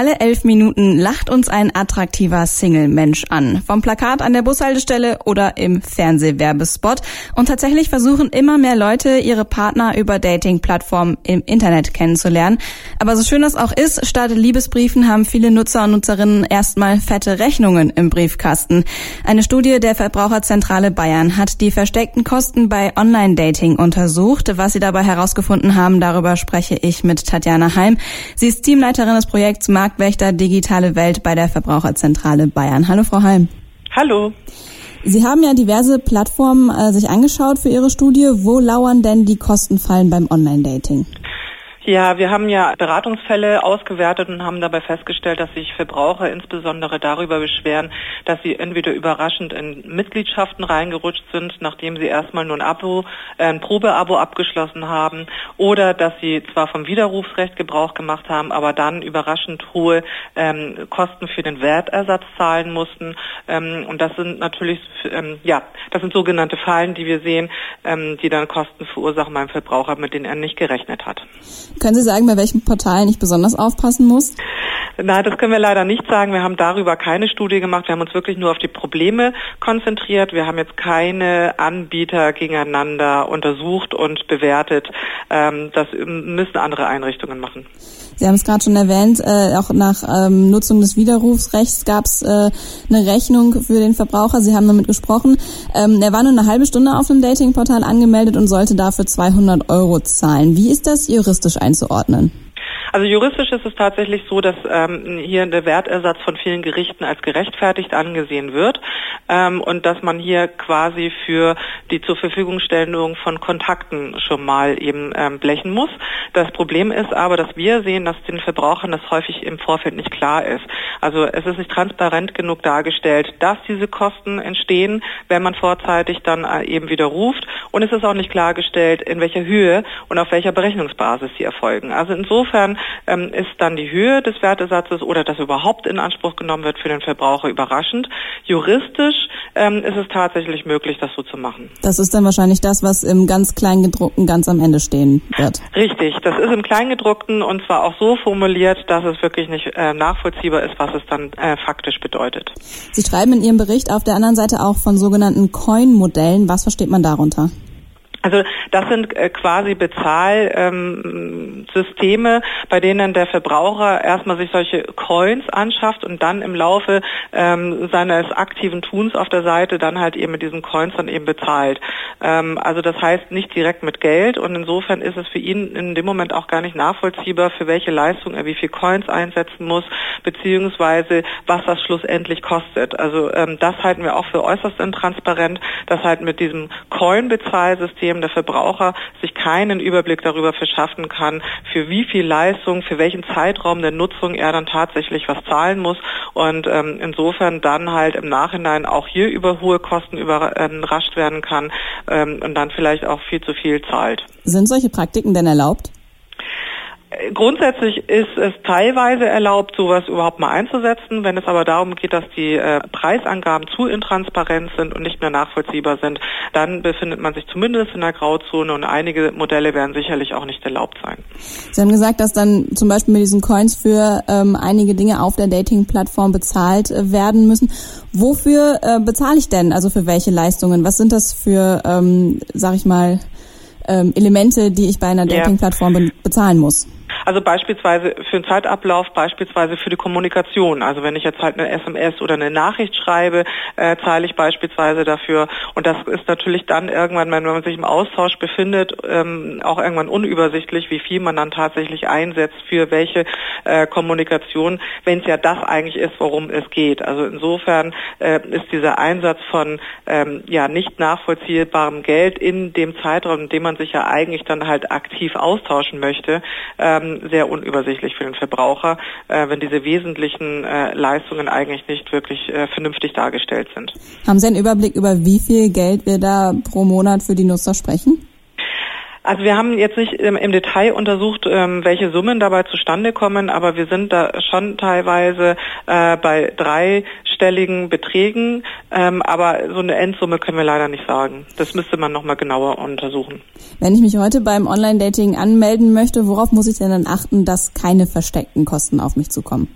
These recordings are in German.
Alle elf Minuten lacht uns ein attraktiver Single-Mensch an. Vom Plakat an der Bushaltestelle oder im Fernsehwerbespot. Und tatsächlich versuchen immer mehr Leute, ihre Partner über Dating-Plattformen im Internet kennenzulernen. Aber so schön das auch ist, statt Liebesbriefen haben viele Nutzer und Nutzerinnen erstmal fette Rechnungen im Briefkasten. Eine Studie der Verbraucherzentrale Bayern hat die versteckten Kosten bei Online-Dating untersucht. Was sie dabei herausgefunden haben, darüber spreche ich mit Tatjana Heim. Sie ist Teamleiterin des Projekts Marktwächter Digitale Welt bei der Verbraucherzentrale Bayern. Hallo, Frau Halm. Hallo. Sie haben ja diverse Plattformen äh, sich angeschaut für Ihre Studie. Wo lauern denn die Kostenfallen beim Online-Dating? Ja, wir haben ja Beratungsfälle ausgewertet und haben dabei festgestellt, dass sich Verbraucher insbesondere darüber beschweren, dass sie entweder überraschend in Mitgliedschaften reingerutscht sind, nachdem sie erstmal nur ein Abo, äh, ein Probeabo abgeschlossen haben, oder dass sie zwar vom Widerrufsrecht Gebrauch gemacht haben, aber dann überraschend hohe ähm, Kosten für den Wertersatz zahlen mussten. Ähm, und das sind natürlich, ähm, ja, das sind sogenannte Fallen, die wir sehen, ähm, die dann Kosten verursachen beim Verbraucher, mit denen er nicht gerechnet hat. Können Sie sagen, bei welchen Portalen ich besonders aufpassen muss? Nein, das können wir leider nicht sagen. Wir haben darüber keine Studie gemacht. Wir haben uns wirklich nur auf die Probleme konzentriert. Wir haben jetzt keine Anbieter gegeneinander untersucht und bewertet. Ähm, das müssen andere Einrichtungen machen. Sie haben es gerade schon erwähnt, äh, auch nach ähm, Nutzung des Widerrufsrechts gab es äh, eine Rechnung für den Verbraucher. Sie haben damit gesprochen. Ähm, er war nur eine halbe Stunde auf dem Datingportal angemeldet und sollte dafür 200 Euro zahlen. Wie ist das juristisch einzuordnen? Also juristisch ist es tatsächlich so, dass ähm, hier der Wertersatz von vielen Gerichten als gerechtfertigt angesehen wird ähm, und dass man hier quasi für die zur Verfügungstellung von Kontakten schon mal eben ähm, blechen muss. Das Problem ist aber, dass wir sehen, dass den Verbrauchern das häufig im Vorfeld nicht klar ist. Also es ist nicht transparent genug dargestellt, dass diese Kosten entstehen, wenn man vorzeitig dann äh, eben widerruft und es ist auch nicht klargestellt, in welcher Höhe und auf welcher Berechnungsbasis sie erfolgen. Also insofern ähm, ist dann die Höhe des Wertesatzes oder das überhaupt in Anspruch genommen wird für den Verbraucher überraschend. Juristisch ähm, ist es tatsächlich möglich, das so zu machen. Das ist dann wahrscheinlich das, was im ganz Kleingedruckten ganz am Ende stehen wird. Richtig, das ist im Kleingedruckten und zwar auch so formuliert, dass es wirklich nicht äh, nachvollziehbar ist, was es dann äh, faktisch bedeutet. Sie schreiben in Ihrem Bericht auf der anderen Seite auch von sogenannten Coin-Modellen. Was versteht man darunter? Also das sind äh, quasi Bezahlsysteme, ähm, bei denen der Verbraucher erstmal sich solche Coins anschafft und dann im Laufe ähm, seines aktiven Tuns auf der Seite dann halt eben mit diesen Coins dann eben bezahlt. Ähm, also das heißt nicht direkt mit Geld und insofern ist es für ihn in dem Moment auch gar nicht nachvollziehbar, für welche Leistung er wie viel Coins einsetzen muss, beziehungsweise was das schlussendlich kostet. Also das halten wir auch für äußerst intransparent, dass halt mit diesem Coin-Bezahlsystem System der Verbraucher sich keinen Überblick darüber verschaffen kann, für wie viel Leistung, für welchen Zeitraum der Nutzung er dann tatsächlich was zahlen muss und ähm, insofern dann halt im Nachhinein auch hier über hohe Kosten überrascht werden kann ähm, und dann vielleicht auch viel zu viel zahlt. Sind solche Praktiken denn erlaubt? Grundsätzlich ist es teilweise erlaubt, sowas überhaupt mal einzusetzen. Wenn es aber darum geht, dass die äh, Preisangaben zu intransparent sind und nicht mehr nachvollziehbar sind, dann befindet man sich zumindest in der Grauzone und einige Modelle werden sicherlich auch nicht erlaubt sein. Sie haben gesagt, dass dann zum Beispiel mit diesen Coins für ähm, einige Dinge auf der Dating-Plattform bezahlt äh, werden müssen. Wofür äh, bezahle ich denn? Also für welche Leistungen? Was sind das für, ähm, sag ich mal, ähm, Elemente, die ich bei einer Dating-Plattform be bezahlen muss? Also beispielsweise für den Zeitablauf, beispielsweise für die Kommunikation. Also wenn ich jetzt halt eine SMS oder eine Nachricht schreibe, äh, zahle ich beispielsweise dafür. Und das ist natürlich dann irgendwann, wenn man sich im Austausch befindet, ähm, auch irgendwann unübersichtlich, wie viel man dann tatsächlich einsetzt für welche äh, Kommunikation, wenn es ja das eigentlich ist, worum es geht. Also insofern äh, ist dieser Einsatz von ähm, ja nicht nachvollziehbarem Geld in dem Zeitraum, in dem man sich ja eigentlich dann halt aktiv austauschen möchte, ähm, sehr unübersichtlich für den Verbraucher, äh, wenn diese wesentlichen äh, Leistungen eigentlich nicht wirklich äh, vernünftig dargestellt sind. Haben Sie einen Überblick über wie viel Geld wir da pro Monat für die Nutzer sprechen? Also wir haben jetzt nicht im, Detail untersucht, ähm, welche Summen dabei zustande kommen, aber wir sind da schon teilweise äh, bei dreistelligen Beträgen, ähm, aber so eine Endsumme können wir leider nicht sagen. Das müsste man nochmal genauer untersuchen. Wenn ich mich heute beim Online-Dating anmelden möchte, worauf muss ich denn dann achten, dass keine versteckten Kosten auf mich zukommen?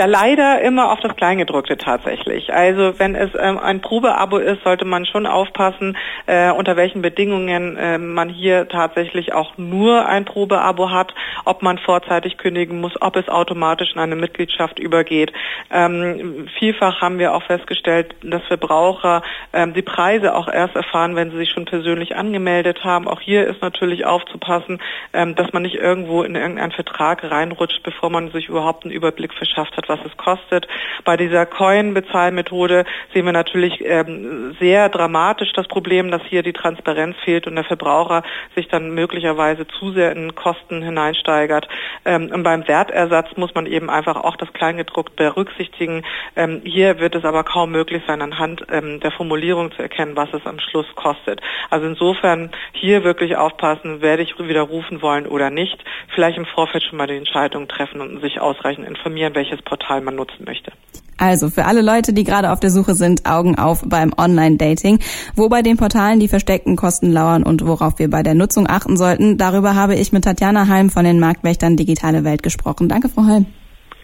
Ja, leider immer auf das Kleingedruckte tatsächlich. Also wenn es ähm, ein Probeabo ist, sollte man schon aufpassen, äh, unter welchen Bedingungen äh, man hier tatsächlich auch nur ein Probeabo hat, ob man vorzeitig kündigen muss, ob es automatisch in eine Mitgliedschaft übergeht. Ähm, vielfach haben wir auch festgestellt, dass Verbraucher ähm, die Preise auch erst erfahren, wenn sie sich schon persönlich angemeldet haben. Auch hier ist natürlich aufzupassen, ähm, dass man nicht irgendwo in irgendeinen Vertrag reinrutscht, bevor man sich überhaupt einen Überblick verschafft hat, was es kostet. Bei dieser Coin-Bezahlmethode sehen wir natürlich ähm, sehr dramatisch das Problem, dass hier die Transparenz fehlt und der Verbraucher sich dann möglicherweise zu sehr in Kosten hineinsteigert. Ähm, und beim Wertersatz muss man eben einfach auch das Kleingedruckt berücksichtigen. Ähm, hier wird es aber kaum möglich sein, anhand ähm, der Formulierung zu erkennen, was es am Schluss kostet. Also insofern hier wirklich aufpassen, werde ich widerrufen wollen oder nicht. Vielleicht im Vorfeld schon mal die Entscheidung treffen und sich ausreichend informieren, welches Portal man nutzen möchte. Also für alle Leute, die gerade auf der Suche sind, Augen auf beim Online-Dating. Wo bei den Portalen die versteckten Kosten lauern und worauf wir bei der Nutzung achten sollten, darüber habe ich mit Tatjana Heim von den Marktwächtern Digitale Welt gesprochen. Danke, Frau Heim.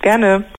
Gerne.